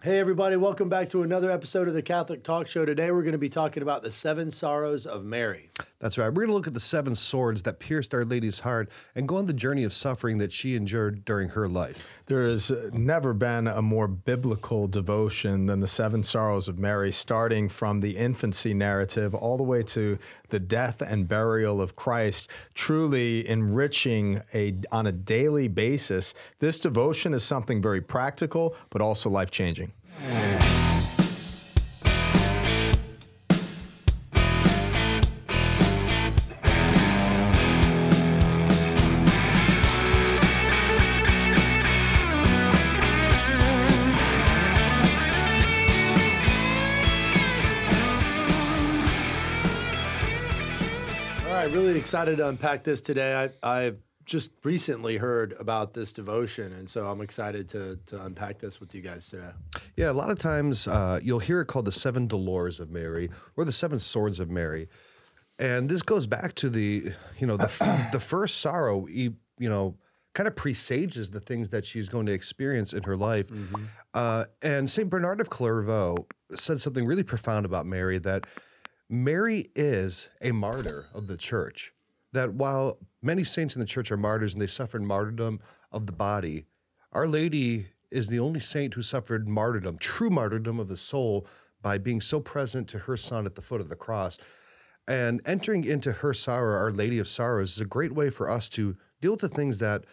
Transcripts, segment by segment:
Hey, everybody, welcome back to another episode of the Catholic Talk Show. Today, we're going to be talking about the seven sorrows of Mary. That's right. We're going to look at the seven swords that pierced Our Lady's heart and go on the journey of suffering that she endured during her life. There has never been a more biblical devotion than the seven sorrows of Mary, starting from the infancy narrative all the way to the death and burial of Christ, truly enriching a, on a daily basis. This devotion is something very practical, but also life changing. Really excited to unpack this today. I, I've just recently heard about this devotion, and so I'm excited to, to unpack this with you guys today. Yeah, a lot of times uh, you'll hear it called the seven Dolores of Mary or the seven swords of Mary. And this goes back to the, you know, the, the first sorrow, you know, kind of presages the things that she's going to experience in her life. Uh, and St. Bernard of Clairvaux said something really profound about Mary that Mary is a martyr of the church. That while many saints in the church are martyrs and they suffered martyrdom of the body, Our Lady is the only saint who suffered martyrdom, true martyrdom of the soul, by being so present to her son at the foot of the cross. And entering into her sorrow, Our Lady of Sorrows, is a great way for us to deal with the things that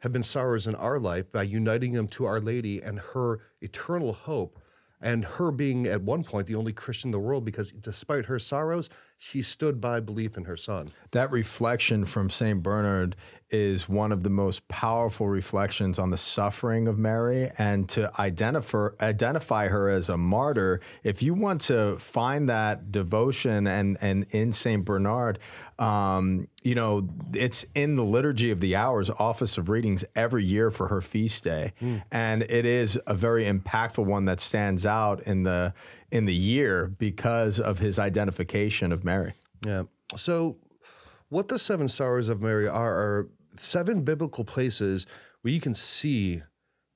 have been sorrows in our life by uniting them to Our Lady and her eternal hope. And her being at one point the only Christian in the world because despite her sorrows, she stood by belief in her son. That reflection from St. Bernard is one of the most powerful reflections on the suffering of Mary and to identify, identify her as a martyr. If you want to find that devotion and, and in St. Bernard, um, you know, it's in the Liturgy of the Hours, Office of Readings, every year for her feast day. And it is a very impactful one that stands out in the in the year because of his identification of Mary. Yeah. So, what the seven sorrows of Mary are are seven biblical places where you can see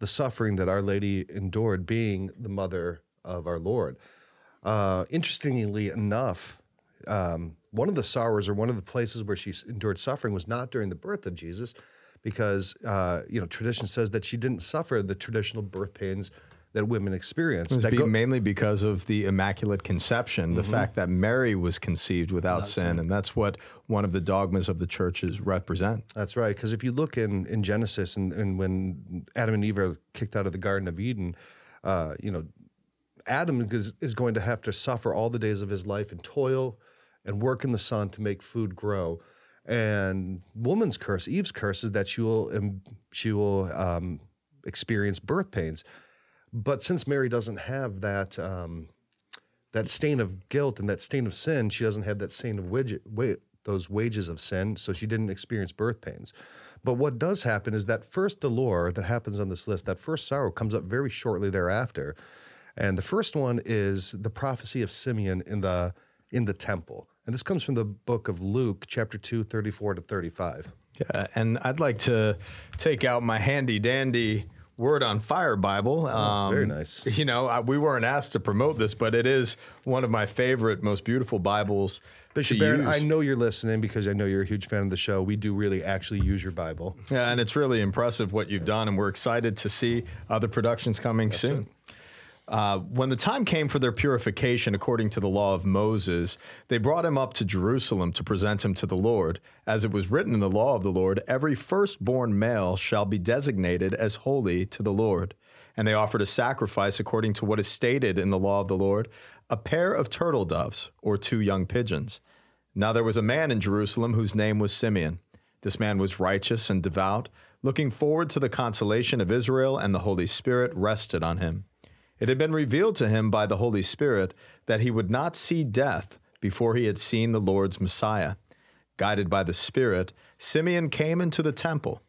the suffering that Our Lady endured, being the mother of our Lord. Uh, interestingly enough, um, one of the sorrows or one of the places where she endured suffering was not during the birth of Jesus, because uh, you know tradition says that she didn't suffer the traditional birth pains that women experience. That be- go- mainly because of the Immaculate Conception, the fact that Mary was conceived without sin, and that's what one of the dogmas of the churches represent. That's right. Because if you look in, in Genesis and, and when Adam and Eve are kicked out of the Garden of Eden, uh, you know, Adam is, is going to have to suffer all the days of his life and toil and work in the sun to make food grow. And woman's curse, Eve's curse, is that she will she will um, experience birth pains. But since Mary doesn't have that um, that stain of guilt and that stain of sin, she doesn't have that stain of widget, wa- those wages of sin, so she didn't experience birth pains. But what does happen is that first dolor that happens on this list, that first sorrow comes up very shortly thereafter. And the first one is the prophecy of Simeon in the in the temple. And this comes from the book of Luke, chapter 2, 34 to 35. Yeah, and I'd like to take out my handy dandy Word on Fire Bible. Um, very nice. You know, I, we weren't asked to promote this, but it is one of my favorite, most beautiful Bibles. Bishop Barron. I know you're listening because I know you're a huge fan of the show. We do really actually use your Bible. Yeah, and it's really impressive what you've done, and we're excited to see other productions coming soon. Uh, when the time came for their purification according to the law of Moses, they brought him up to Jerusalem to present him to the Lord. As it was written in the law of the Lord, every firstborn male shall be designated as holy to the Lord. And they offered a sacrifice according to what is stated in the law of the Lord a pair of turtle doves or two young pigeons. Now there was a man in Jerusalem whose name was Simeon. This man was righteous and devout, looking forward to the consolation of Israel, and the Holy Spirit rested on him. It had been revealed to him by the Holy Spirit that he would not see death before he had seen the Lord's Messiah. Guided by the Spirit, Simeon came into the temple.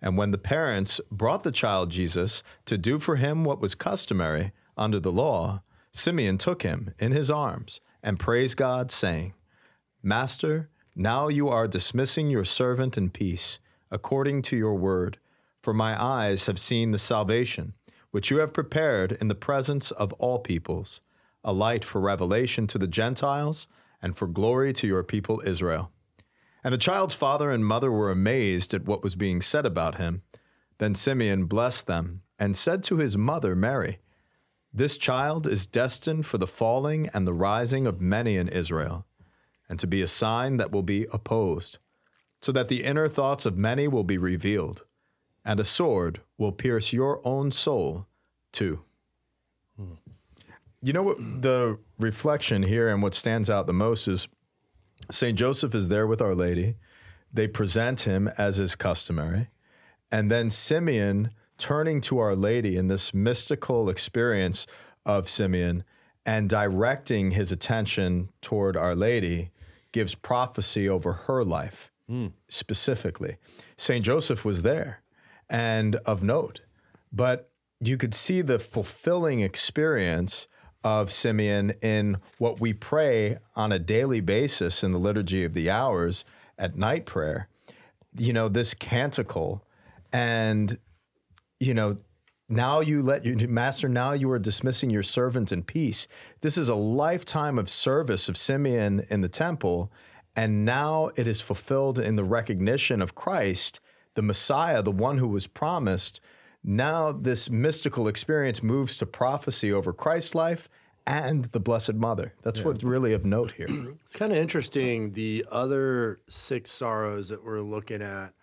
And when the parents brought the child Jesus to do for him what was customary under the law, Simeon took him in his arms and praised God, saying, Master, now you are dismissing your servant in peace, according to your word, for my eyes have seen the salvation which you have prepared in the presence of all peoples, a light for revelation to the Gentiles and for glory to your people Israel. And the child's father and mother were amazed at what was being said about him. Then Simeon blessed them and said to his mother Mary, This child is destined for the falling and the rising of many in Israel, and to be a sign that will be opposed, so that the inner thoughts of many will be revealed and a sword will pierce your own soul too. Hmm. You know what the reflection here and what stands out the most is St. Joseph is there with Our Lady. They present him as is customary. And then Simeon turning to Our Lady in this mystical experience of Simeon and directing his attention toward Our Lady gives prophecy over her life mm. specifically. St. Joseph was there and of note. But you could see the fulfilling experience of Simeon in what we pray on a daily basis in the Liturgy of the Hours at night prayer. You know, this canticle, and, you know, now you let your master, now you are dismissing your servant in peace. This is a lifetime of service of Simeon in the temple. And now it is fulfilled in the recognition of Christ the Messiah, the one who was promised, now this mystical experience moves to prophecy over Christ's life and the Blessed Mother. That's yeah. what's really of note here. It's kind of interesting. The other six sorrows that we're looking at,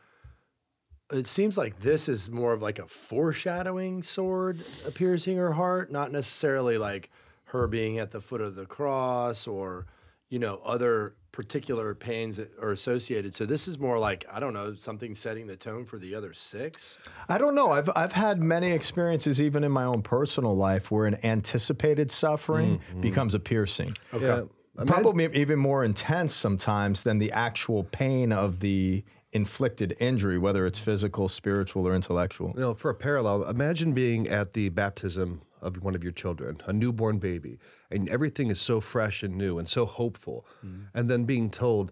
it seems like this is more of like a foreshadowing sword piercing her heart, not necessarily like her being at the foot of the cross or, you know, other particular pains that are associated. So this is more like I don't know something setting the tone for the other six. I don't know. I've I've had many experiences even in my own personal life where an anticipated suffering mm-hmm. becomes a piercing. Okay. Yeah. Probably even more intense sometimes than the actual pain of the inflicted injury, whether it's physical, spiritual, or intellectual. You know, for a parallel, imagine being at the baptism of one of your children, a newborn baby, and everything is so fresh and new and so hopeful, mm. and then being told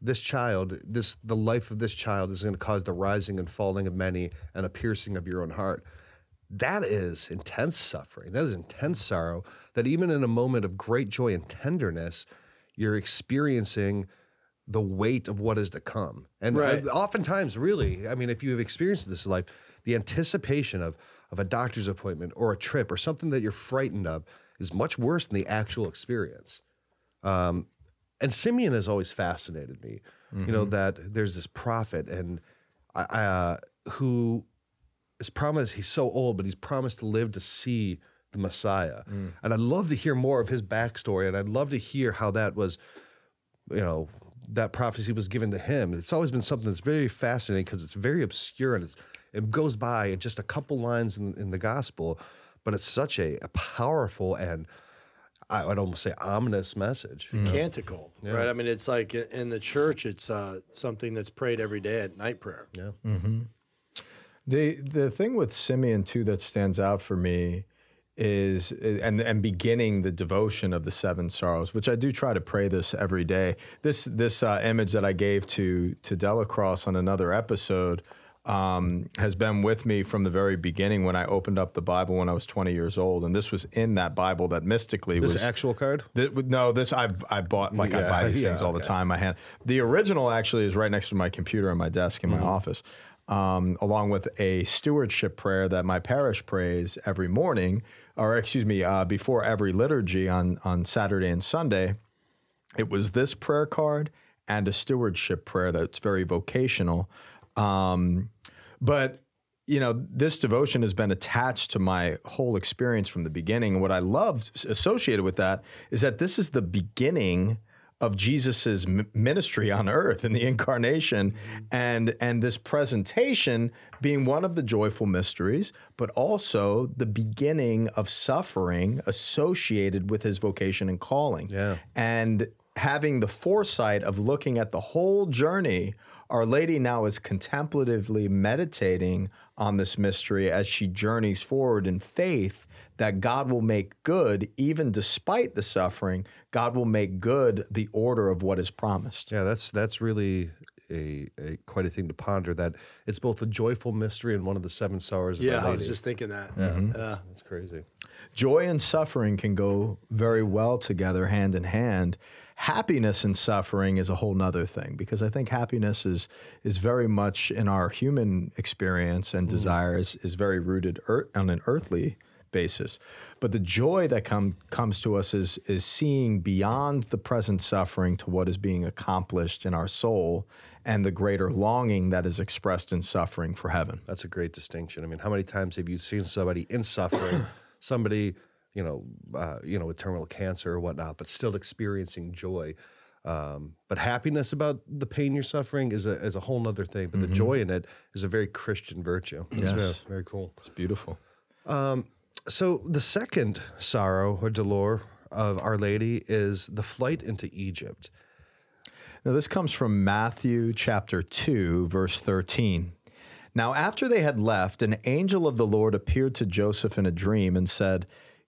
this child, this the life of this child is going to cause the rising and falling of many and a piercing of your own heart. That is intense suffering. That is intense sorrow. That even in a moment of great joy and tenderness, you're experiencing the weight of what is to come. And right. oftentimes, really, I mean, if you have experienced this life, the anticipation of of a doctor's appointment or a trip or something that you're frightened of is much worse than the actual experience. Um, and Simeon has always fascinated me. Mm-hmm. You know mm-hmm. that there's this prophet and I, uh, who is promised. He's so old, but he's promised to live to see the Messiah. Mm. And I'd love to hear more of his backstory, and I'd love to hear how that was, you know, that prophecy was given to him. It's always been something that's very fascinating because it's very obscure and it's it goes by in just a couple lines in, in the gospel, but it's such a, a powerful and I would almost say ominous message. Mm. Canticle, yeah. right? I mean, it's like in the church, it's uh, something that's prayed every day at night prayer. Yeah. Mm-hmm. The the thing with Simeon too that stands out for me is and and beginning the devotion of the seven sorrows, which I do try to pray this every day. This this uh, image that I gave to to DellaCrosse on another episode um, has been with me from the very beginning when I opened up the Bible when I was 20 years old, and this was in that Bible that mystically this was actual card. Th- no, this I I bought like yeah, I buy these yeah, things all okay. the time. I hand. The original actually is right next to my computer on my desk in my mm-hmm. office, um, along with a stewardship prayer that my parish prays every morning, or excuse me, uh, before every liturgy on on Saturday and Sunday. It was this prayer card and a stewardship prayer that's very vocational. Um, but you know, this devotion has been attached to my whole experience from the beginning. And what I love associated with that is that this is the beginning of Jesus's ministry on earth and the incarnation and and this presentation being one of the joyful mysteries but also the beginning of suffering associated with his vocation and calling Yeah. and having the foresight of looking at the whole journey our lady now is contemplatively meditating on this mystery as she journeys forward in faith that God will make good, even despite the suffering, God will make good the order of what is promised. Yeah, that's that's really a, a quite a thing to ponder. That it's both a joyful mystery and one of the seven sorrows. Of Yeah, Our I was just thinking that. Mm-hmm. Yeah. That's crazy. Joy and suffering can go very well together, hand in hand. Happiness and suffering is a whole nother thing because I think happiness is is very much in our human experience and mm. desires is very rooted on an earthly basis. But the joy that come, comes to us is is seeing beyond the present suffering to what is being accomplished in our soul and the greater longing that is expressed in suffering for heaven. That's a great distinction. I mean, how many times have you seen somebody in suffering, somebody, you know, uh, you know, with terminal cancer or whatnot, but still experiencing joy? Um, but happiness about the pain you're suffering is a is a whole other thing. But the joy in it is a very Christian virtue. It's Yes. very, very cool. It's beautiful. So the second sorrow or dolor of Our Lady is the flight into Egypt. Now, this comes from Matthew chapter 2, verse 13. Now, after they had left, an angel of the Lord appeared to Joseph in a dream and said,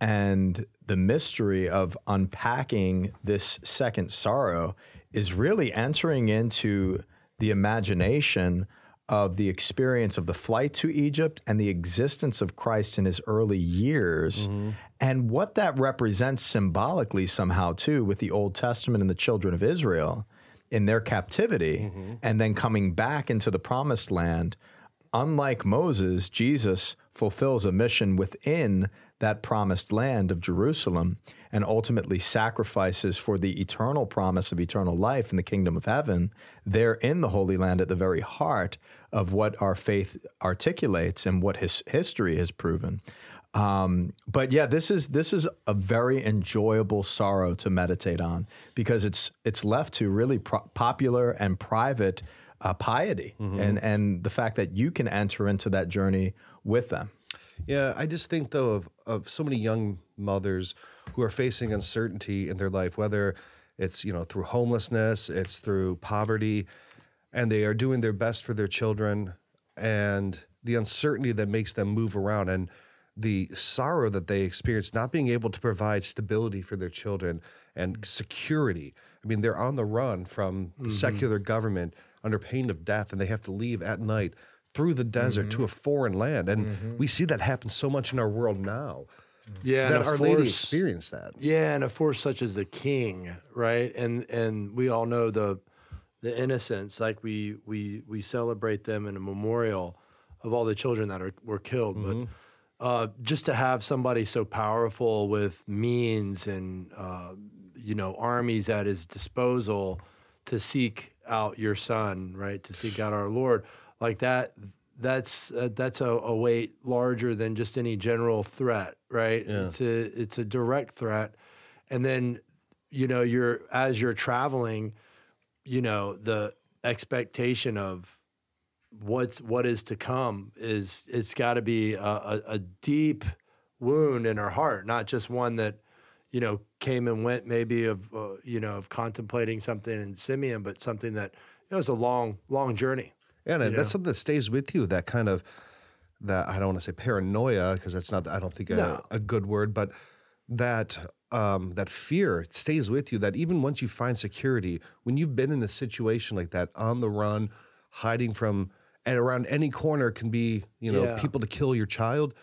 and the mystery of unpacking this second sorrow is really entering into the imagination of the experience of the flight to Egypt and the existence of Christ in his early years mm-hmm. and what that represents symbolically somehow too with the Old Testament and the children of Israel in their captivity mm-hmm. and then coming back into the promised land. Unlike Moses, Jesus fulfills a mission within that promised land of Jerusalem and ultimately sacrifices for the eternal promise of eternal life in the kingdom of heaven there in the Holy Land at the very heart of what our faith articulates and what his history has proven. Um, but yeah, this is this is a very enjoyable sorrow to meditate on because it's it's left to really pro- popular and private uh, piety and and the fact that you can enter into that journey with them. Yeah, I just think though of of so many young mothers who are facing uncertainty in their life, whether it's you know through homelessness, it's through poverty, and they are doing their best for their children, and the uncertainty that makes them move around and the sorrow that they experience not being able to provide stability for their children and security. I mean, they're on the run from the mm-hmm. secular government under pain of death, and they have to leave at night through the desert to a foreign land. And we see that happen so much in our world now Yeah. that Our Lady force- experienced that. Yeah, and a force such as the king, right? And and we all know the the innocents. Like we we we celebrate them in a memorial of all the children that are were killed. But uh, just to have somebody so powerful with means and uh, you know armies at his disposal to seek out your son, right? To seek out our Lord, like that. That's uh, that's a, a weight larger than just any general threat, right? It's a it's a direct threat, and then you know you're as you're traveling, you know the expectation of what's what is to come is it's got to be a, a, a deep wound in her heart, not just one that you know came and went maybe of uh, you know of contemplating something in Simeon, but something that it was a long long journey. Yeah, and that's something that stays with you. That kind of that I don't want to say paranoia because that's not I don't think a, No. a good word, but that um, that fear stays with you. That even once you find security, when you've been in a situation like that, on the run, hiding from and around any corner can be you know Yeah. people to kill your child.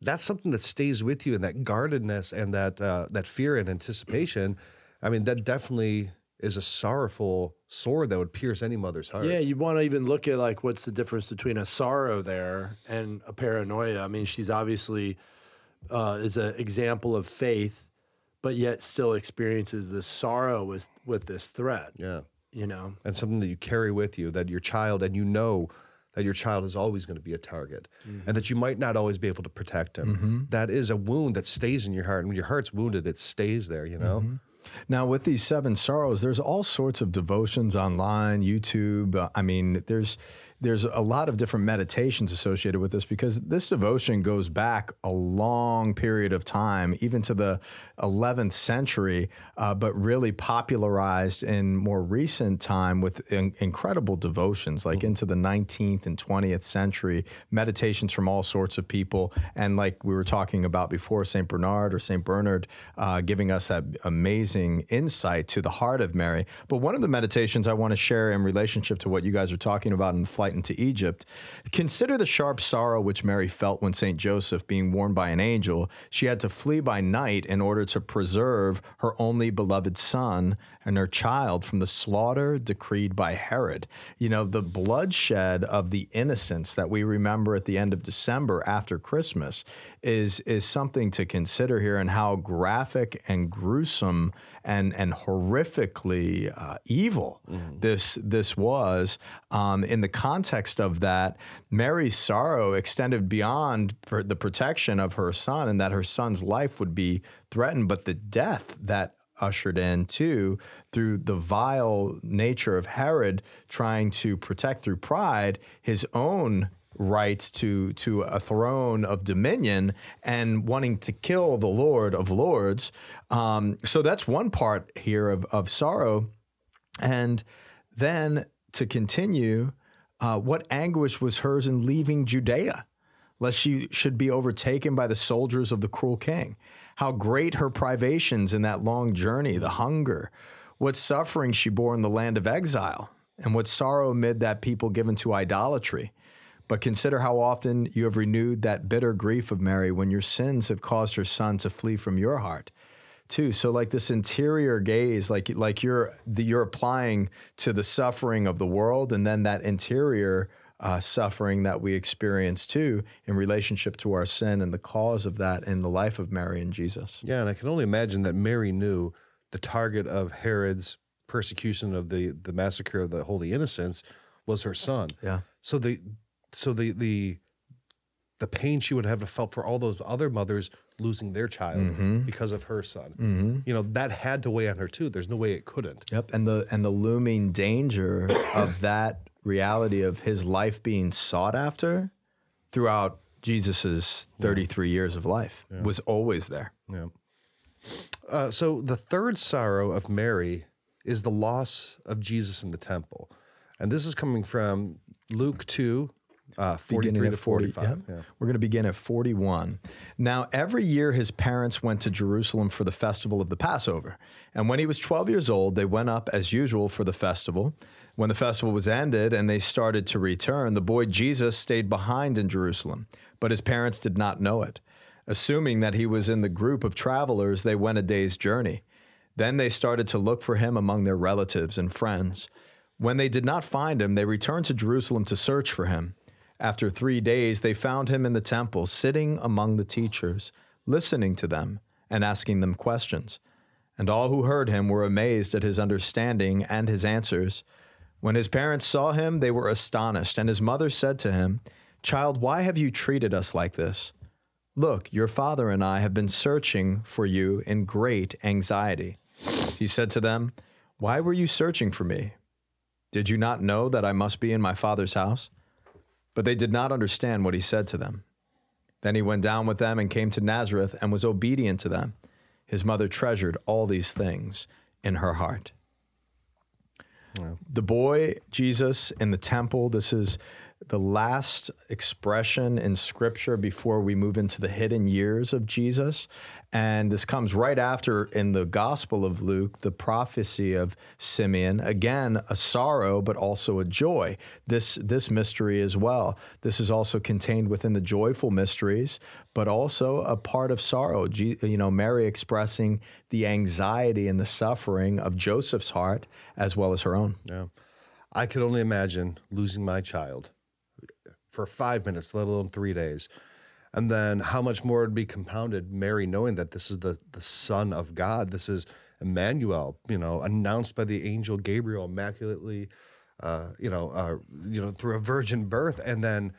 That's something that stays with you, and that guardedness and that uh, that fear and anticipation. I mean, that definitely is a sorrowful sword that would pierce any mother's heart. Yeah, you want to even look at like what's the difference between a sorrow there and a paranoia. I mean, she's obviously uh, is an example of faith, but yet still experiences this sorrow with with this threat. Yeah. You know, And something that you carry with you that your child, and you know that your child is always going to be a target mm-hmm. and that you might not always be able to protect him. Mm-hmm. That is a wound that stays in your heart. And when your heart's wounded, it stays there, you know? Mm-hmm. Now, with these seven sorrows, there's all sorts of devotions online, YouTube. Uh, I mean, there's there's a lot of different meditations associated with this because this devotion goes back a long period of time, even to the 11th century, uh, but really popularized in more recent time with in- incredible devotions, like into the 19th and 20th century, meditations from all sorts of people, and like we were talking about before, Saint Bernard or Saint Bernard uh, giving us that amazing insight to the heart of Mary. But one of the meditations I want to share in relationship to what you guys are talking about in the flight into Egypt, consider the sharp sorrow which Mary felt when Saint Joseph, being warned by an angel, she had to flee by night in order to preserve her only beloved son and her child from the slaughter decreed by Herod. You know, the bloodshed of the innocents that we remember at the end of December after Christmas is is something to consider here and how graphic and gruesome and and horrifically uh, evil this this was um, in the context of that Mary's sorrow extended beyond the protection of her son and that her son's life would be threatened but the death that ushered in too through the vile nature of Herod trying to protect through pride his own right to to a throne of dominion and wanting to kill the Lord of Lords. Um, so that's one part here of, of sorrow. And then to continue, uh, what anguish was hers in leaving Judea, lest she should be overtaken by the soldiers of the cruel king? How great her privations in that long journey, the hunger, what suffering she bore in the land of exile, and what sorrow amid that people given to idolatry. But consider how often you have renewed that bitter grief of Mary when your sins have caused her son to flee from your heart too. So like this interior gaze, like like you're the, you're applying to the suffering of the world, and then that interior uh, suffering that we experience too in relationship to our sin and the cause of that in the life of Mary and Jesus. Yeah. And I can only imagine that Mary knew the target of Herod's persecution of the, the massacre of the Holy Innocents was her son. Yeah. So the so the the the pain she would have felt for all those other mothers losing their child Mm-hmm. because of her son. You know, that had to weigh on her too. There's no way it couldn't. Yep, and the and the looming danger of that reality of his life being sought after throughout Jesus's 33 years of life was always there. Yeah. Uh, so the third sorrow of Mary is the loss of Jesus in the temple. And this is coming from Luke 2, uh, 43 to at 40, 45. yeah. We're going to begin at 41. Now, every year his parents went to Jerusalem for the festival of the Passover. And when he was 12 years old, they went up as usual for the festival. When the festival was ended and they started to return, the boy Jesus stayed behind in Jerusalem, but his parents did not know it. Assuming that he was in the group of travelers, they went a day's journey. Then they started to look for him among their relatives and friends. When they did not find him, they returned to Jerusalem to search for him. After three days, they found him in the temple, sitting among the teachers, listening to them and asking them questions. And all who heard him were amazed at his understanding and his answers. When his parents saw him, they were astonished, and his mother said to him, Child, why have you treated us like this? Look, your father and I have been searching for you in great anxiety. He said to them, Why were you searching for me? Did you not know that I must be in my father's house? But they did not understand what he said to them. Then he went down with them and came to Nazareth and was obedient to them. His mother treasured all these things in her heart. The boy Jesus in the temple. This is the last expression in scripture before we move into the hidden years of Jesus. And this comes right after in the Gospel of Luke, the prophecy of Simeon. Again, a sorrow, but also a joy. This, this mystery as well. This is also contained within the joyful mysteries, but also a part of sorrow. You know, Mary expressing the anxiety and the suffering of Joseph's heart as well as her own. Yeah. I could only imagine losing my child for five minutes, let alone three days. And then how much more would be compounded, Mary knowing that this is the, the Son of God. This is Emmanuel, you know, announced by the angel Gabriel immaculately, uh, you know, uh, you know, through a virgin birth. And then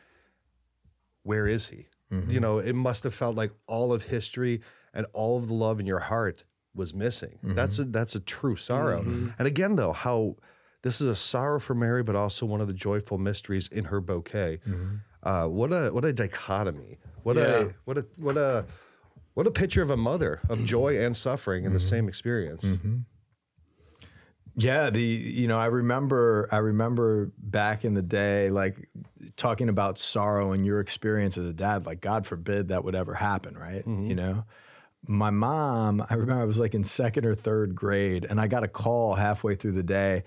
where is he? Mm-hmm. You know, it must have felt like all of history and all of the love in your heart was missing. Mm-hmm. That's a that's a true sorrow. Mm-hmm. And again, though, how this is a sorrow for Mary, but also one of the joyful mysteries in her bouquet. Mm-hmm. Uh, what a what a dichotomy! What yeah. a what a what a what a picture of a mother of joy and suffering in the mm-hmm. same experience. Mm-hmm. Yeah, the you know I remember I remember back in the day like talking about sorrow and your experience as a dad. Like God forbid that would ever happen, right? Mm-hmm. You know my mom, I remember I was like in second or third grade, and I got a call halfway through the day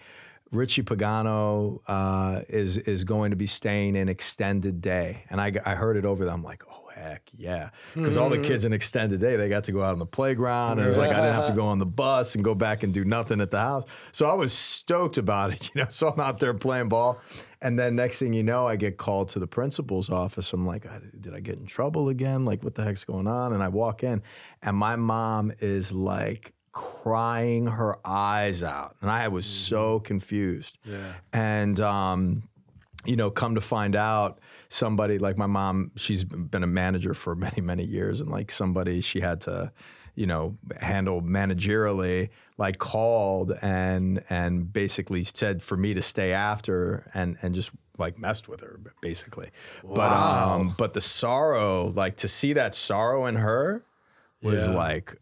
Richie Pagano uh, is is going to be staying an extended day, and I, I heard it over there. I'm like, oh heck yeah, because all the mm-hmm. kids in extended day they got to go out on the playground, and it was like I didn't have to go on the bus and go back and do nothing at the house. So I was stoked about it, you know. So I'm out there playing ball, and then next thing you know, I get called to the principal's office. I'm like, did I get in trouble again? Like, what the heck's going on? And I walk in, and my mom is like crying her eyes out. And I was mm-hmm. so confused. Yeah. And, um, you know, come to find out, somebody like my mom, she's been a manager for many, many years, and like somebody she had to, you know, handle managerially, like called and and basically said for me to stay after and and just like messed with her basically. Wow. But um, but the sorrow, like to see that sorrow in her, was yeah. like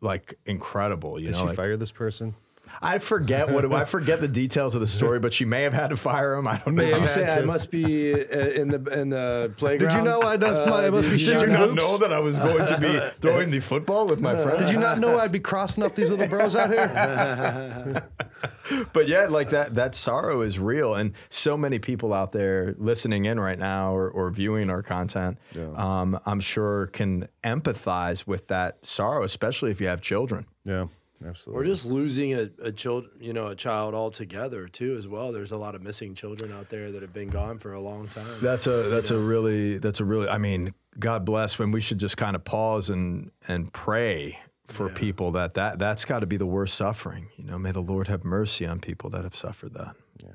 like incredible. You Did know, she like, fire this person? I forget what I forget the details of the story, but she may have had to fire him. I don't know. You say I must be uh, in the in the playground. Did you know I must, uh, I must be did you not know that I was going to be throwing the football with my friends? Did you not know I'd be crossing up these little bros out here? but yeah, like that that sorrow is real, and so many people out there listening in right now or, or viewing our content, yeah. um, I'm sure can empathize with that sorrow, especially if you have children. Yeah. Absolutely. Or just losing a, a child, you know, a child altogether too, as well. There's a lot of missing children out there that have been gone for a long time. That's a that's know? a really that's a really. I mean, God bless. When we should just kind of pause and and pray for yeah. people that that that's got to be the worst suffering. You know, may the Lord have mercy on people that have suffered that. Yeah,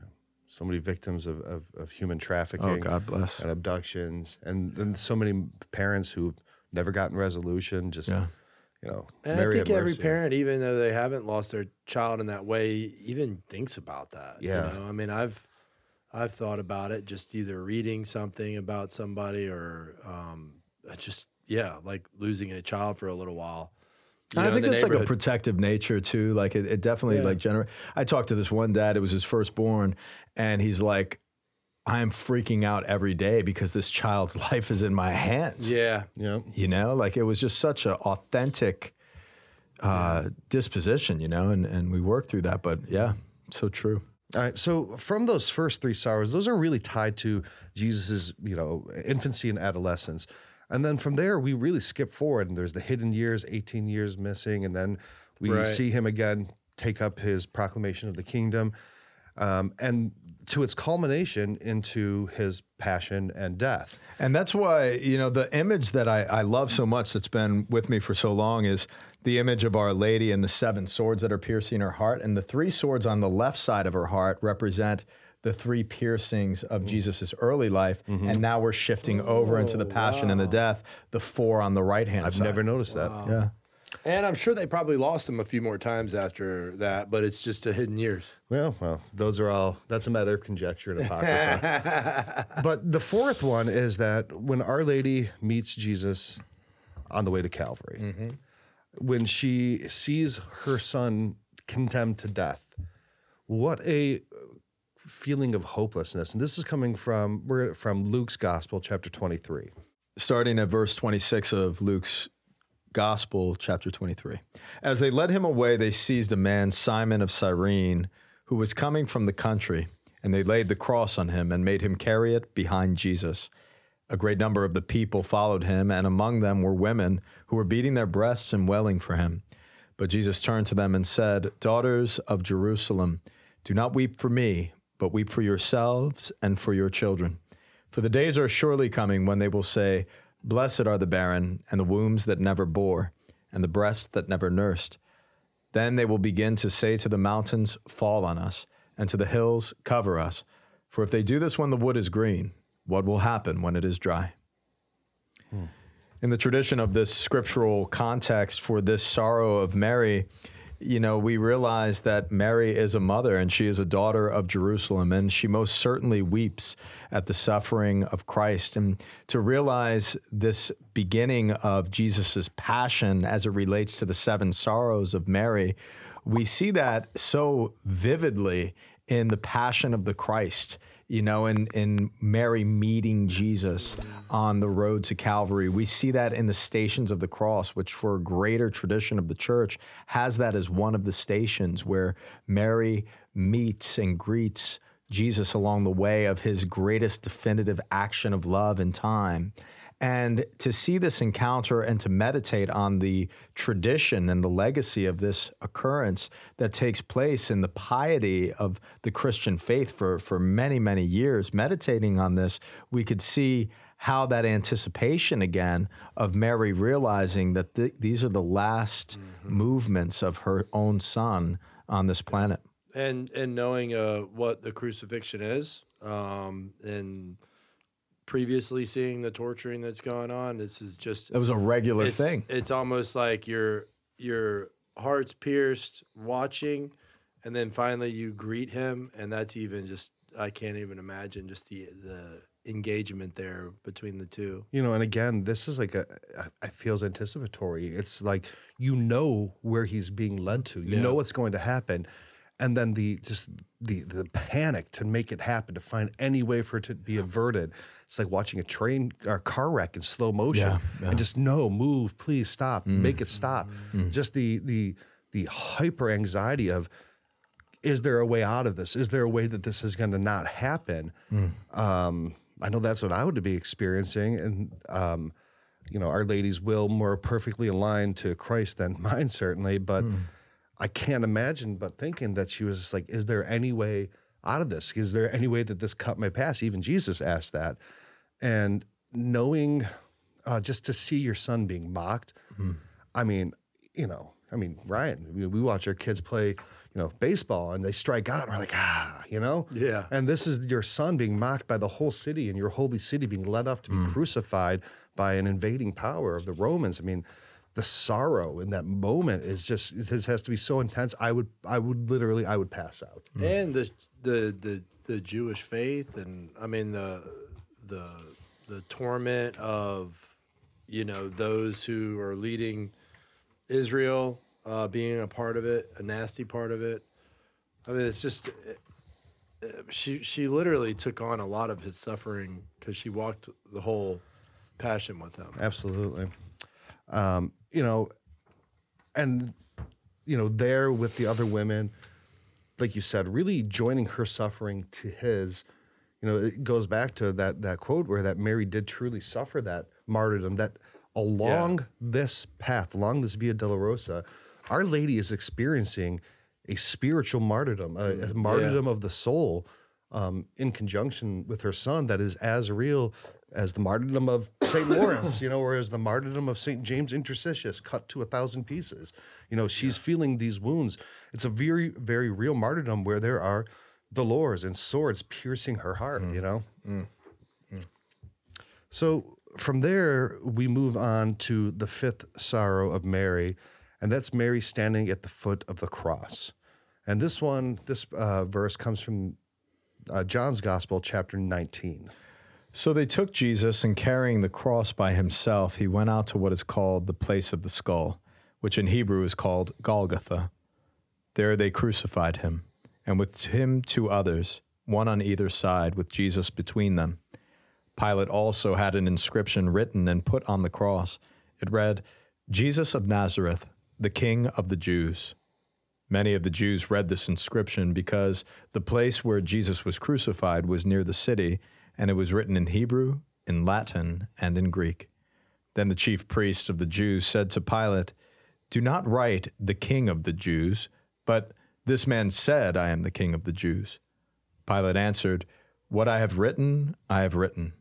so many victims of of, of human trafficking. Oh, God bless. And abductions, and and so many parents who've never gotten resolution. Just. Yeah you know, and I think every parent, even though they haven't lost their child in that way, even thinks about that. Yeah. You know? I mean, I've I've thought about it, just either reading something about somebody or um, just yeah, like losing a child for a little while. You know, I think that's like a protective nature too. Like it, it definitely yeah. like generate. I talked to this one dad. It was his firstborn, and he's like, I am freaking out every day because this child's life is in my hands. Yeah. Yeah. You know, like it was just such an authentic uh, disposition, you know, and, and we worked through that. But yeah, so true. All right. So from those first three sorrows, those are really tied to Jesus's, you know, infancy and adolescence. And then from there, we really skip forward and there's the hidden years, 18 years missing. And then we right. see him again take up his proclamation of the kingdom. Um, and to its culmination into his passion and death. And that's why, you know, the image that I, I love so much that's been with me for so long is the image of Our Lady and the seven swords that are piercing her heart. And the three swords on the left side of her heart represent the three piercings of mm-hmm. Jesus' early life. Mm-hmm. And now we're shifting oh, over into the passion wow. and the death, the four on the right hand side. I've never noticed wow. that. Yeah. And I'm sure they probably lost him a few more times after that, but it's just a hidden years. Well, well, those are all. That's a matter of conjecture and apocrypha. but the fourth one is that when Our Lady meets Jesus on the way to Calvary, mm-hmm. when she sees her son condemned to death, what a feeling of hopelessness. And this is coming from we're from Luke's Gospel, chapter 23. starting at verse 26 of Luke's Gospel, chapter 23. As they led him away, they seized a man, Simon of Cyrene, who was coming from the country, and they laid the cross on him and made him carry it behind Jesus. A great number of the people followed him, and among them were women who were beating their breasts and wailing for him. But Jesus turned to them and said, Daughters of Jerusalem, do not weep for me, but weep for yourselves and for your children. For the days are surely coming when they will say, Blessed are the barren, and the wombs that never bore, and the breasts that never nursed. Then they will begin to say to the mountains, Fall on us, and to the hills, Cover us. For if they do this when the wood is green, what will happen when it is dry? Hmm. In the tradition of this scriptural context for this sorrow of Mary, you know, we realize that Mary is a mother and she is a daughter of Jerusalem, and she most certainly weeps at the suffering of Christ. And to realize this beginning of Jesus' passion as it relates to the seven sorrows of Mary, we see that so vividly in the passion of the Christ you know, in, in Mary meeting Jesus on the road to Calvary. We see that in the stations of the cross, which for a greater tradition of the church has that as one of the stations where Mary meets and greets Jesus along the way of his greatest definitive action of love in time. And to see this encounter and to meditate on the tradition and the legacy of this occurrence that takes place in the piety of the Christian faith for, for many, many years, meditating on this, we could see how that anticipation again of Mary realizing that th- these are the last movements of her own son on this planet. and and knowing uh, what the crucifixion is, um, and previously seeing the torturing that's going on, this is just That was a regular it's, thing. It's almost like your your heart's pierced watching, and then finally you greet him, and that's even just I can't even imagine just the the engagement there between the two. You know, and again, this is like a, I feels anticipatory. It's like you know where he's being led to. You Yeah. know what's going to happen, and then the just the the panic to make it happen, to find any way for it to be averted. It's like watching a train or car wreck in slow motion, Yeah, yeah. and just no, move, please stop, Mm. make it stop. Just the the the hyper anxiety of. Is there a way out of this? Is there a way that this is going to not happen? Um, I know that's what I would be experiencing, and um, you know, Our Lady's will more perfectly aligned to Christ than mine, certainly. But I can't imagine but thinking that she was like, "Is there any way out of this? Is there any way that this cup may pass?" Even Jesus asked that, and knowing uh, just to see your son being mocked. I mean, you know, I mean, Ryan, we, we watch our kids play, you know, baseball and they strike out and we're like, ah, you know? Yeah. And this is your son being mocked by the whole city and your holy city being led up to be crucified by an invading power of the Romans. I mean, the sorrow in that moment is just, it has- has to be so intense. I would, I would literally, I would pass out. and the the the the Jewish faith, and I mean the the the torment of you know those who are leading Israel, uh, being a part of it, a nasty part of it. I mean, it's just uh, she she literally took on a lot of his suffering because she walked the whole passion with him. Absolutely. Um, you know, and you know, there with the other women, like you said, really joining her suffering to his. You know, it goes back to that that quote where that Mary did truly suffer that martyrdom. That along this path, along this Via Dolorosa, Our Lady is experiencing a spiritual martyrdom, a, a martyrdom of the soul, um, in conjunction with her son, that is as real as the martyrdom of Saint Lawrence, you know, or as the martyrdom of Saint James Intercisus, cut to a thousand pieces. You know, she's feeling these wounds. It's a very, very real martyrdom where there are dolors and swords piercing her heart. You know. So from there, we move on to the fifth sorrow of Mary, and that's Mary standing at the foot of the cross. And this one, this uh, verse comes from uh, John's Gospel, chapter 19. So they took Jesus, and carrying the cross by himself, he went out to what is called the place of the skull, which in Hebrew is called Golgotha. There they crucified him, and with him two others, one on either side, with Jesus between them. Pilate also had an inscription written and put on the cross. It read, Jesus of Nazareth, the King of the Jews. Many of the Jews read this inscription because the place where Jesus was crucified was near the city, and it was written in Hebrew, in Latin, and in Greek. Then the chief priests of the Jews said to Pilate, Do not write the King of the Jews, but this man said, I am the King of the Jews. Pilate answered, What I have written, I have written.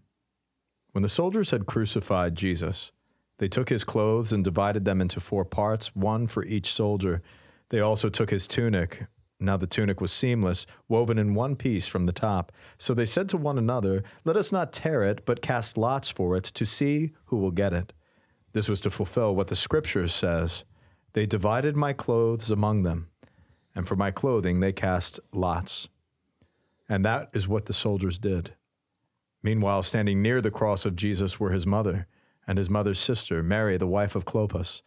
When the soldiers had crucified Jesus, they took his clothes and divided them into four parts, one for each soldier. They also took his tunic. Now the tunic was seamless, woven in one piece from the top. So they said to one another, Let us not tear it, but cast lots for it to see who will get it. This was to fulfill what the scriptures says. They divided my clothes among them, and for my clothing they cast lots. And that is what the soldiers did. Meanwhile, standing near the cross of Jesus were his mother and his mother's sister, Mary, the wife of Clopas,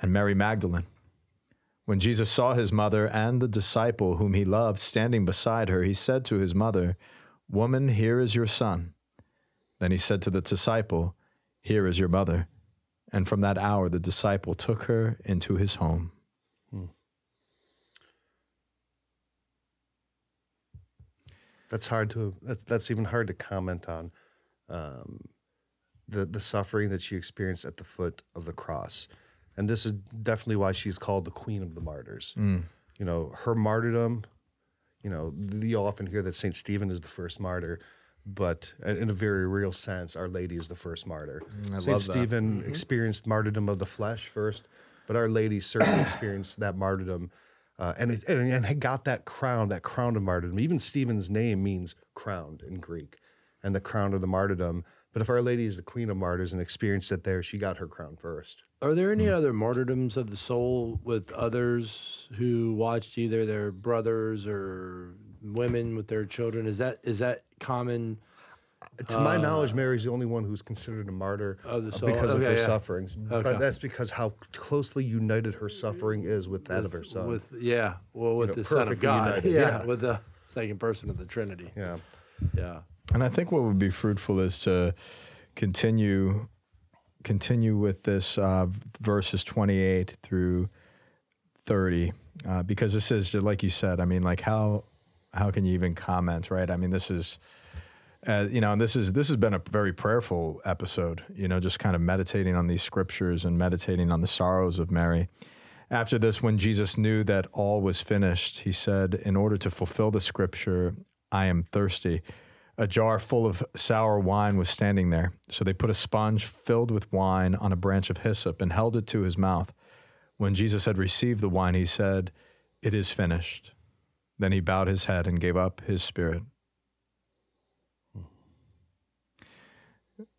and Mary Magdalene. When Jesus saw his mother and the disciple whom he loved standing beside her, he said to his mother, Woman, here is your son. Then he said to the disciple, Here is your mother. And from that hour, the disciple took her into his home. That's hard to. That's that's even hard to comment on. Um, the the suffering that she experienced at the foot of the cross, and this is definitely why she's called the Queen of the Martyrs. Mm. You know, her martyrdom. You know, you often hear that Saint Stephen is the first martyr, but in a very real sense, Our Lady is the first martyr. Mm, Saint love that. Stephen mm-hmm. experienced martyrdom of the flesh first, but Our Lady certainly experienced that martyrdom. Uh, and, it, and and got that crown, that crown of martyrdom. Even Stephen's name means crowned in Greek, and the crown of the martyrdom. But if Our Lady is the Queen of Martyrs and experienced it there, she got her crown first. Are there any other martyrdoms of the soul with others who watched either their brothers or women with their children? Is that is that common? To my knowledge, Mary's the only one who's considered a martyr Of the uh, soul. because of her yeah. sufferings. Okay. But that's because how closely united her suffering is with that of her son. With yeah, well, with know, the Son of God, united, yeah, yeah. with the second person of the Trinity, yeah. yeah. And I think what would be fruitful is to continue continue with this uh, verses 28 through 30 uh, because this is like you said i mean like how how can you even comment right? I mean this is uh, you know and this is this has been a very prayerful episode you know just kind of meditating on these scriptures and meditating on the sorrows of mary. After this when jesus knew that all was finished he said in order to fulfill the scripture i am thirsty a jar full of sour wine was standing there. So they put a sponge filled with wine on a branch of hyssop and held it to his mouth. When Jesus had received the wine, he said, It is finished. Then he bowed his head and gave up his spirit.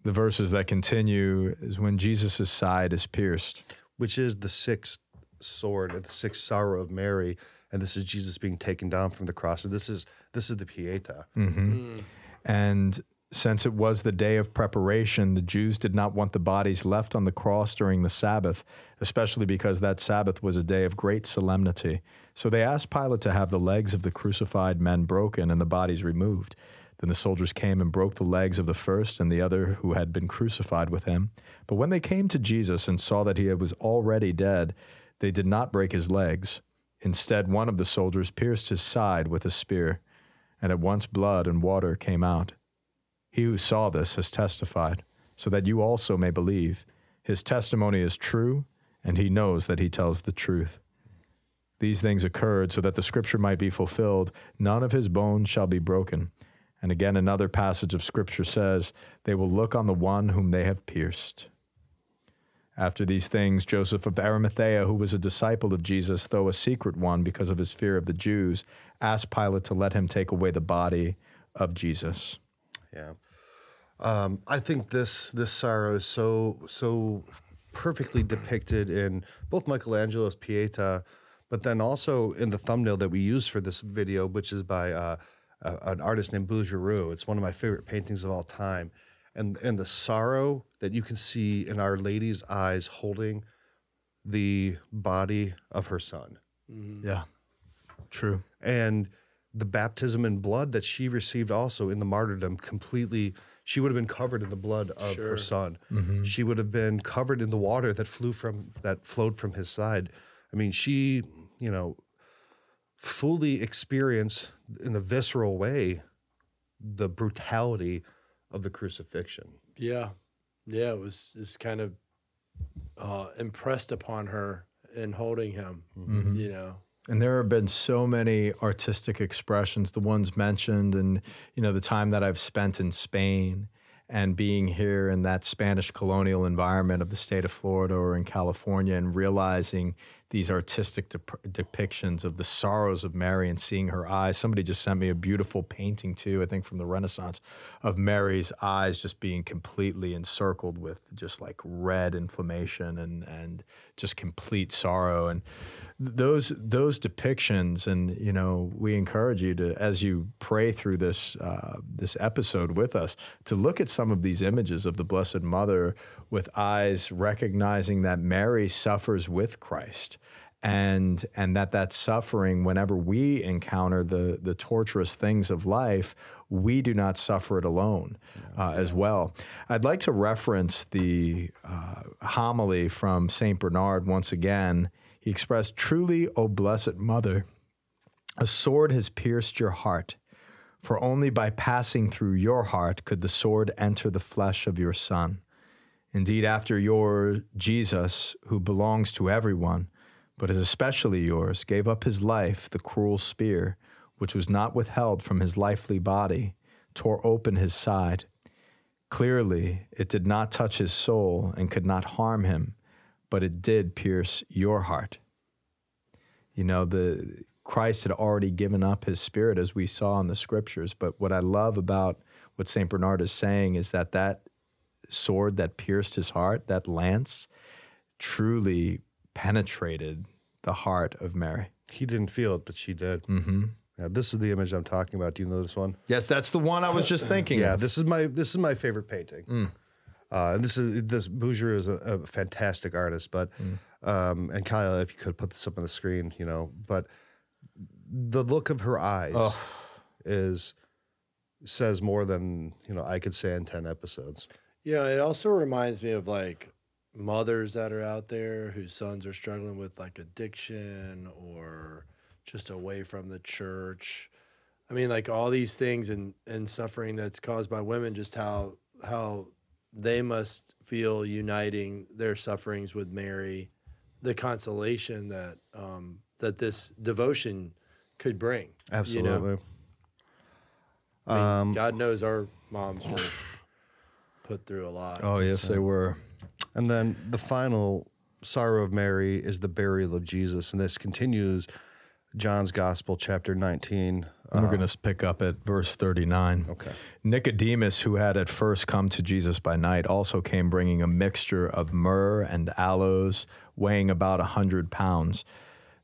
The verses that continue is when Jesus' side is pierced. Which is the sixth sword, or the sixth sorrow of Mary. And this is Jesus being taken down from the cross. And this is this is the Pieta. Mm-hmm. Mm. And since it was the day of preparation, the Jews did not want the bodies left on the cross during the Sabbath, especially because that Sabbath was a day of great solemnity. So they asked Pilate to have the legs of the crucified men broken and the bodies removed. Then the soldiers came and broke the legs of the first and the other who had been crucified with him. But when they came to Jesus and saw that he was already dead, they did not break his legs. Instead, one of the soldiers pierced his side with a spear, and at once blood and water came out. He who saw this has testified, so that you also may believe. His testimony is true, and he knows that he tells the truth. These things occurred so that the scripture might be fulfilled none of his bones shall be broken. And again, another passage of scripture says, They will look on the one whom they have pierced. After these things, Joseph of Arimathea, who was a disciple of Jesus, though a secret one because of his fear of the Jews, asked Pilate to let him take away the body of Jesus. Yeah. Um, I think this this sorrow is so so perfectly depicted in both Michelangelo's Pieta, but then also in the thumbnail that we use for this video, which is by uh, an artist named Bouguereau. It's one of my favorite paintings of all time, and and the sorrow that you can see in Our Lady's eyes holding the body of her son. Mm-hmm. Yeah, true. And the baptism in blood that she received also in the martyrdom completely she would have been covered in the blood of her son. Mm-hmm. She would have been covered in the water that flew from that flowed from his side. I mean she you know fully experienced in a visceral way the brutality of the crucifixion. Yeah, yeah, it was just kind of uh, impressed upon her in holding him. You know, And there have been so many artistic expressions, the ones mentioned, and you know the time that I've spent in Spain and being here in that Spanish colonial environment of the state of Florida or in California, and realizing these artistic dep- depictions of the sorrows of Mary and seeing her eyes. Somebody just sent me a beautiful painting too, I think from the Renaissance, of Mary's eyes just being completely encircled with just like red inflammation and and just complete sorrow. And those those depictions and you know we encourage you to as you pray through this uh, this episode with us to look at some of these images of the blessed mother with eyes recognizing that Mary suffers with Christ and and that that suffering whenever we encounter the the torturous things of life we do not suffer it alone uh, as well. I'd like to reference the uh, homily from saint bernard once again. He expressed truly o blessed mother a sword has pierced your heart for only by passing through your heart could the sword enter the flesh of your son. Indeed, after your Jesus, who belongs to everyone, but is especially yours, gave up his life, the cruel spear, which was not withheld from his lively body, tore open his side. Clearly, it did not touch his soul and could not harm him, but it did pierce your heart. You know, the Christ had already given up his spirit as we saw in the scriptures, but what I love about what St. Bernard is saying is that that sword that pierced his heart, that lance, truly penetrated the heart of Mary. he didn't feel it but she did mm-hmm. Yeah, this is the image i'm talking about do you know this one Yes, that's the one I was just thinking. Yeah, of. this is my this is my favorite painting. Uh, and this is this Bouguereau is a, a fantastic artist, but um, and Kyle, if you could put this up on the screen, you know, but the look of her eyes is says more than you know I could say in ten episodes. Yeah, it also reminds me of like mothers that are out there whose sons are struggling with like addiction or just away from the church. I mean, like all these things and and suffering that's caused by women, just how how they must feel uniting their sufferings with Mary, the consolation that um, that this devotion could bring. you know? Absolutely. I mean, God knows our moms were put through a lot. Oh, yes, they were. And then the final sorrow of Mary is the burial of Jesus, and this continues John's Gospel, chapter nineteen. And we're uh, going to pick up at verse 39. Okay. Nicodemus, who had at first come to Jesus by night, also came bringing a mixture of myrrh and aloes, weighing about a hundred pounds.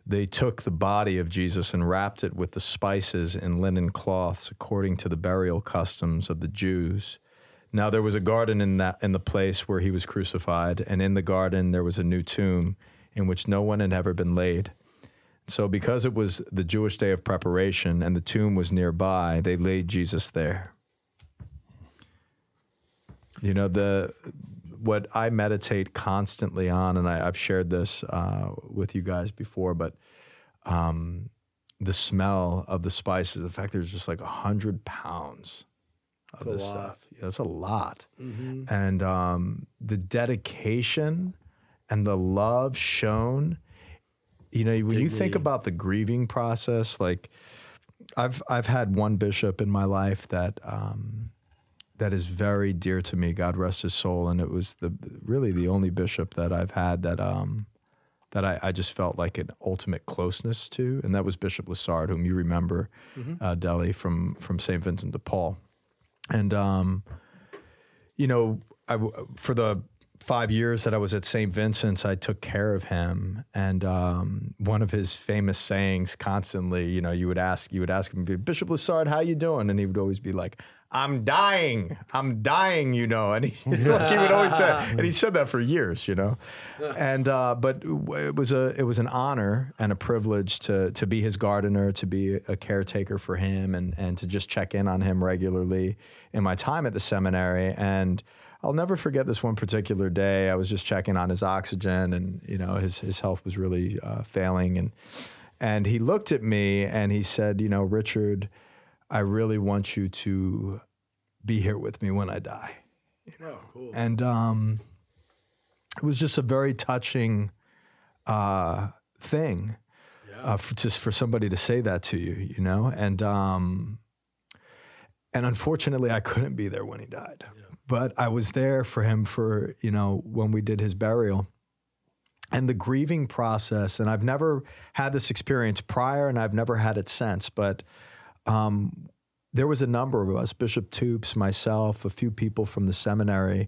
They took the body of Jesus and wrapped it with the spices in linen cloths, according to the burial customs of the Jews. Now there was a garden in that in the place where he was crucified, and in the garden there was a new tomb in which no one had ever been laid. So, because it was the Jewish day of preparation and the tomb was nearby, they laid Jesus there. You know, the what I meditate constantly on, and I, I've shared this uh, with you guys before, but um, the smell of the spices, the fact there's just like a hundred pounds of a this stuff. Yeah, that's a lot. And um, the dedication and the love shown you know when you think about the grieving process like i've i've had one bishop in my life that um that is very dear to me god rest his soul and it was the really the only bishop that i've had that um that I, I just felt like an ultimate closeness to, and that was Bishop Lessard, whom you remember, uh, Delhi from from Saint Vincent de Paul, and um, you know, I for the five years that I was at St. Vincent's, I took care of him. And um, one of his famous sayings constantly, you know, you would ask, you would ask him, Bishop Lessard, how you doing? And he would always be like, I'm dying. I'm dying, you know. And he, like, he would always say, and he said that for years, you know. And uh, but it was a it was an honor and a privilege to to be his gardener, to be a caretaker for him, and and to just check in on him regularly in my time at the seminary. And I'll never forget this one particular day. I was just checking on his oxygen, and you know his his health was really uh, failing, and and he looked at me and he said, you know, Richard I really want you to be here with me when I die. You know, cool. and um, it was just a very touching uh, thing, yeah. uh, for, just for somebody to say that to you. You know, and um, and unfortunately, I couldn't be there when he died. But I was there for him for you know when we did his burial. And the grieving process, and I've never had this experience prior, and I've never had it since, but um, there was a number of us, Bishop Toops, myself, a few people from the seminary.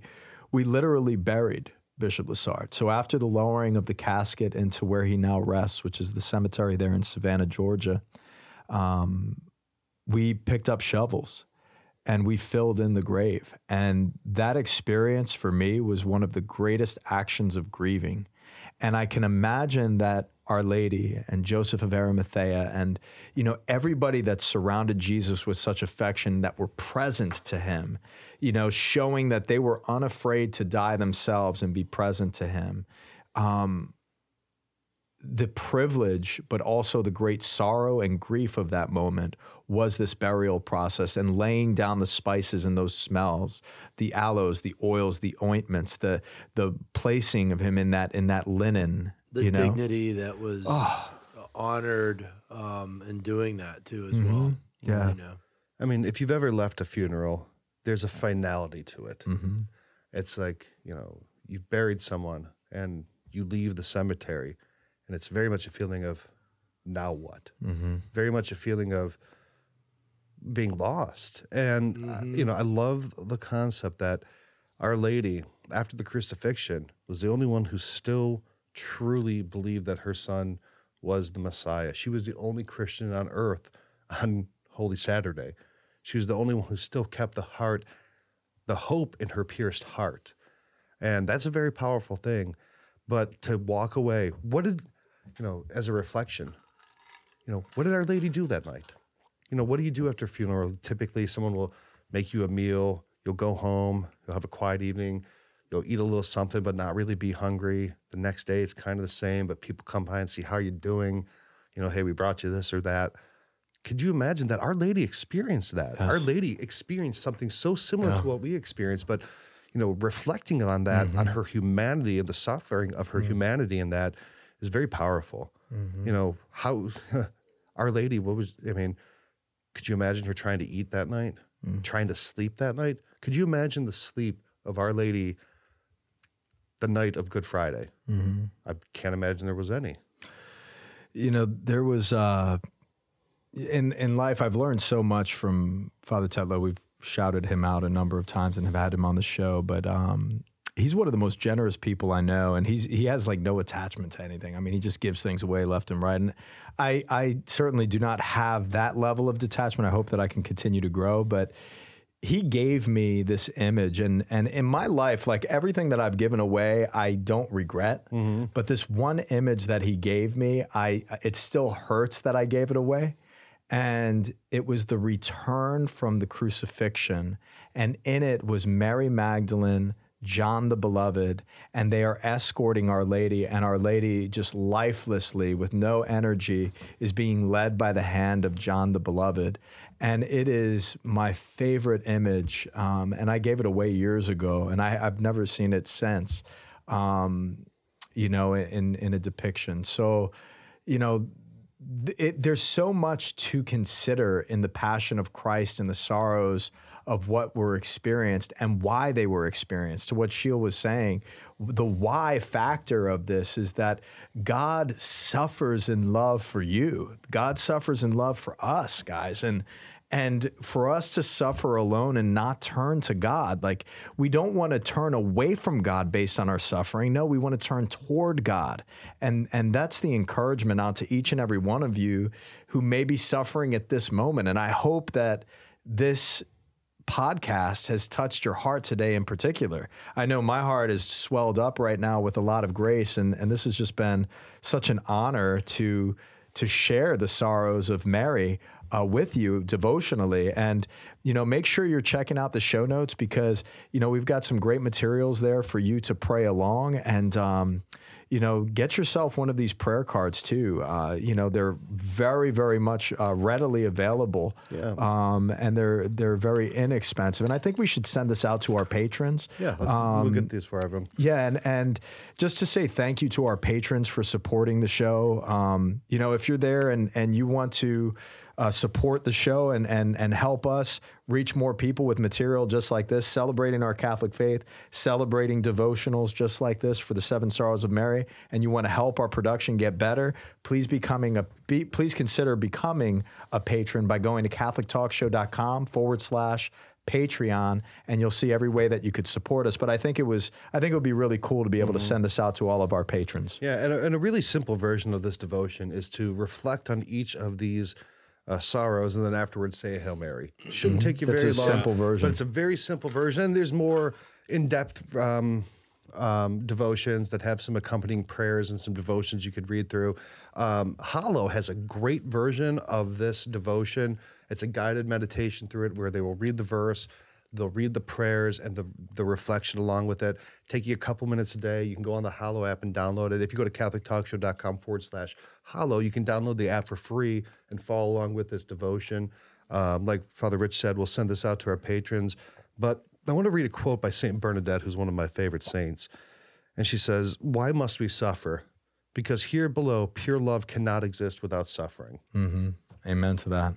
We literally buried Bishop Lessard. So after the lowering of the casket into where he now rests, which is the cemetery there in Savannah, Georgia, um, we picked up shovels and we filled in the grave. And that experience for me was one of the greatest actions of grieving. And I can imagine that our Lady and Joseph of Arimathea and you know everybody that surrounded Jesus with such affection that were present to him, you know, showing that they were unafraid to die themselves and be present to him. Um, the privilege, but also the great sorrow and grief of that moment was this burial process and laying down the spices and those smells, the aloes, the oils, the ointments, the the placing of him in that in that linen the you know? dignity that was oh. honored um, in doing that too, as mm-hmm. well. Yeah. You know? I mean, if you've ever left a funeral, there's a finality to it. Mm-hmm. It's like, you know, you've buried someone and you leave the cemetery, and it's very much a feeling of now what? Mm-hmm. Very much a feeling of being lost. And, uh, mm-hmm. uh, you know, I love the concept that Our Lady, after the crucifixion, was the only one who still truly believed that her son was the Messiah. She was the only Christian on earth on Holy Saturday. She was the only one who still kept the heart, the hope in her pierced heart. And that's a very powerful thing. But to walk away, what did, you know, as a reflection, you know, what did Our Lady do that night? You know, what do you do after a funeral? Typically, someone will make you a meal, you'll go home, you'll have a quiet evening, you'll eat a little something but not really be hungry. The next day it's kind of the same, but people come by and see how you're doing. You know, hey, we brought you this or that. Could you imagine that Our Lady experienced that? Yes. Our Lady experienced something so similar yeah. to what we experienced, but you know, reflecting on that, mm-hmm. on her humanity and the suffering of her mm-hmm. humanity and that is very powerful. Mm-hmm. You know, how Our Lady, what was I mean, could you imagine her trying to eat that night? Mm. Trying to sleep that night? Could you imagine the sleep of Our Lady the night of Good Friday. Mm-hmm. I can't imagine there was any. You know, there was uh, in in life. I've learned so much from Father Tetlow. We've shouted him out a number of times and have had him on the show, but um, he's one of the most generous people I know, and he's he has like no attachment to anything. I mean, he just gives things away left and right, and I I certainly do not have that level of detachment. I hope that I can continue to grow, but he gave me this image and and in my life like everything that I've given away I don't regret mm-hmm. but this one image that he gave me I it still hurts that I gave it away and it was the return from the crucifixion and in it was Mary Magdalene John the Beloved, and they are escorting Our Lady, and Our Lady, just lifelessly, with no energy, is being led by the hand of John the Beloved and it is my favorite image. Um, and I gave it away years ago, and I, have never seen it since. Um, you know, in in a depiction. So, you know, it, there's so much to consider in the Passion of Christ and the sorrows of what were experienced and why they were experienced. To what Scheel was saying, the why factor of this is that God suffers in love for you. God suffers in love for us, guys. And and for us to suffer alone and not turn to God, like we don't want to turn away from God based on our suffering. No, we want to turn toward God. And, and that's the encouragement out to each and every one of you who may be suffering at this moment. And I hope that this podcast has touched your heart today in particular. I know my heart is swelled up right now with a lot of grace, and, and this has just been such an honor to to share the sorrows of Mary uh, with you devotionally. And, you know, make sure you're checking out the show notes because, you know, we've got some great materials there for you to pray along. And, um, you know, get yourself one of these prayer cards too. Uh, you know, they're very, very much uh, readily available, Yeah. um, and they're they're very inexpensive. And I think we should send this out to our patrons. Yeah, let's- we'll get these for everyone. Yeah, and and just to say thank you to our patrons for supporting the show. Um, you know, if you're there and and you want to uh, support the show and and and help us reach more people with material just like this, celebrating our Catholic faith, celebrating devotionals just like this for the Seven Sorrows of Mary, and you want to help our production get better, please becoming a be, please consider becoming a patron by going to CatholicTalkShow.com forward slash Patreon, and you'll see every way that you could support us. But I think it was, I think it would be really cool to be able to send this out to all of our patrons. Yeah, and a, and a really simple version of this devotion is to reflect on each of these uh, sorrows and then afterwards say a Hail Mary. Shouldn't take you That's very a long. simple version. But it's a very simple version. There's more in depth um, um, devotions that have some accompanying prayers and some devotions you could read through. Um, Hallow has a great version of this devotion. It's a guided meditation through it where they will read the verse. They'll read the prayers and the, the reflection along with it. Take you a couple minutes a day. You can go on the Hallow app and download it. If you go to CatholicTalkShow.com forward slash Hallow, you can download the app for free and follow along with this devotion. Um, like Father Rich said, we'll send this out to our patrons. But I want to read a quote by St. Bernadette, who's one of my favorite saints. And she says, Why must we suffer? Because here below, pure love cannot exist without suffering. Amen to that.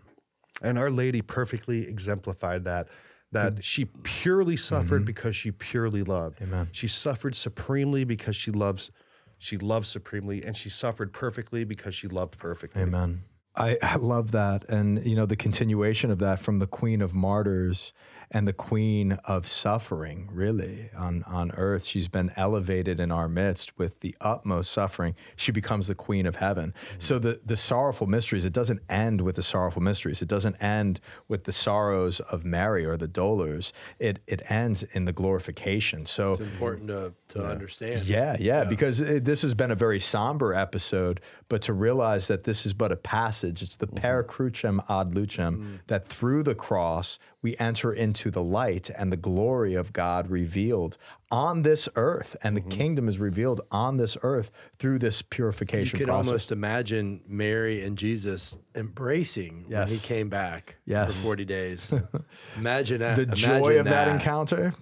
And Our Lady perfectly exemplified that. That mm-hmm. she purely suffered mm-hmm. because she purely loved. Amen. She suffered supremely because she loves, she loved supremely, and she suffered perfectly because she loved perfectly. Amen. I, I love that. And, you know, the continuation of that from the Queen of Martyrs and the Queen of Suffering, really, on, on earth. She's been elevated in our midst with the utmost suffering. She becomes the Queen of Heaven. Mm-hmm. So the, the sorrowful mysteries, it doesn't end with the sorrowful mysteries. It doesn't end with the sorrows of Mary or the dolors. It, it ends in the glorification. So It's important to, to understand. yeah, yeah, because it, this has been a very somber episode, but to realize that this is but a passage, it's the mm-hmm. per crucem ad lucem, mm. that through the cross we enter into the light and the glory of God revealed on this earth, and the mm-hmm. kingdom is revealed on this earth through this purification. You purification could process. almost imagine Mary and Jesus embracing when he came back Yes. for 40 days. Imagine that. the joy of that, encounter.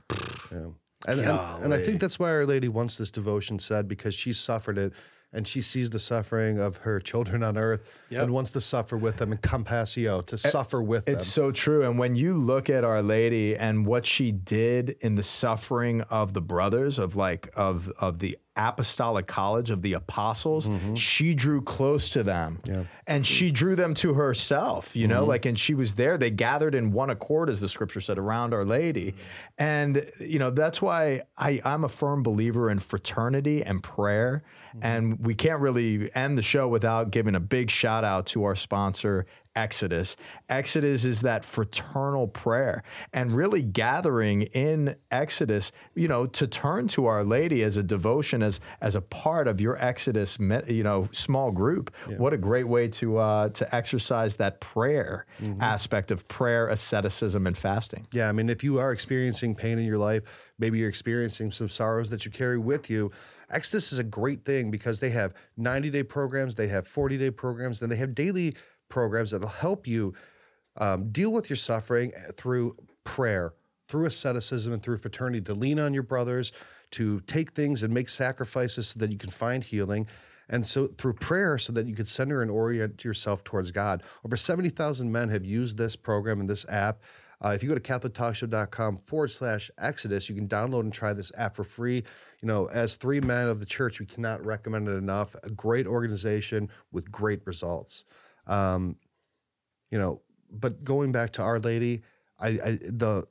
And, and, and I think that's why Our Lady wants this devotion said because she suffered it and she sees the suffering of her children on earth Yep. and wants to suffer with them and compassio, to suffer with them. It's so true. And when you look at Our Lady and what she did in the suffering of the brothers of like of of the apostolic college of the apostles, mm-hmm. she drew close to them. And she drew them to herself, you know, mm-hmm. like and she was there. They gathered in one accord, as the scripture said, around Our Lady. Mm-hmm. And you know, that's why I, I'm a firm believer in fraternity and prayer. And we can't really end the show without giving a big shout out to our sponsor, Exodus. Exodus is that fraternal prayer and really gathering in Exodus, you know, to turn to Our Lady as a devotion, as as a part of your Exodus, you know, small group. What a great way to uh, to exercise that prayer aspect of prayer, asceticism, and fasting. Yeah, I mean, if you are experiencing pain in your life, maybe you're experiencing some sorrows that you carry with you. Exodus is a great thing because they have 90 day programs, they have 40 day programs, and they have daily programs that'll help you um, deal with your suffering through prayer, through asceticism, and through fraternity to lean on your brothers, to take things and make sacrifices so that you can find healing. And so through prayer, so that you could center and orient yourself towards God. Over 70,000 men have used this program and this app. Uh, if you go to CatholicTalkShow.com forward slash Exodus, you can download and try this app for free. You know, as three men of the church, we cannot recommend it enough. A great organization with great results. Um, you know, but going back to Our Lady, I, I the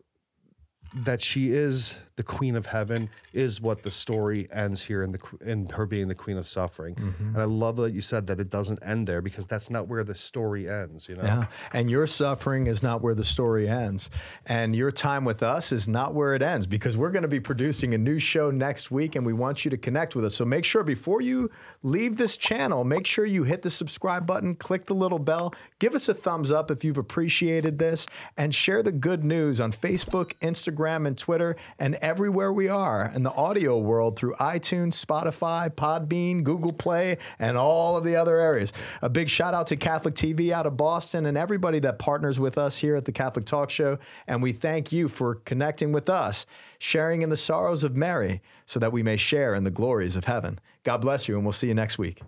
that she is the queen of heaven is what the story ends here in the in her being the queen of suffering. Mm-hmm. and i love that you said that it doesn't end there because that's not where the story ends you know? Yeah. And your suffering is not where the story ends. And your time with us is not where it ends because we're going to be producing a new show next week and we want you to connect with us. So make sure before you leave this channel make sure you hit the subscribe button click the little bell give us a thumbs up if you've appreciated this and share the good news on facebook instagram Instagram and Twitter, and everywhere we are in the audio world through iTunes, Spotify, Podbean, Google Play, and all of the other areas. A big shout out to Catholic TV out of Boston and everybody that partners with us here at the Catholic Talk Show. And we thank you for connecting with us, sharing in the sorrows of Mary, so that we may share in the glories of heaven. God bless you, and we'll see you next week.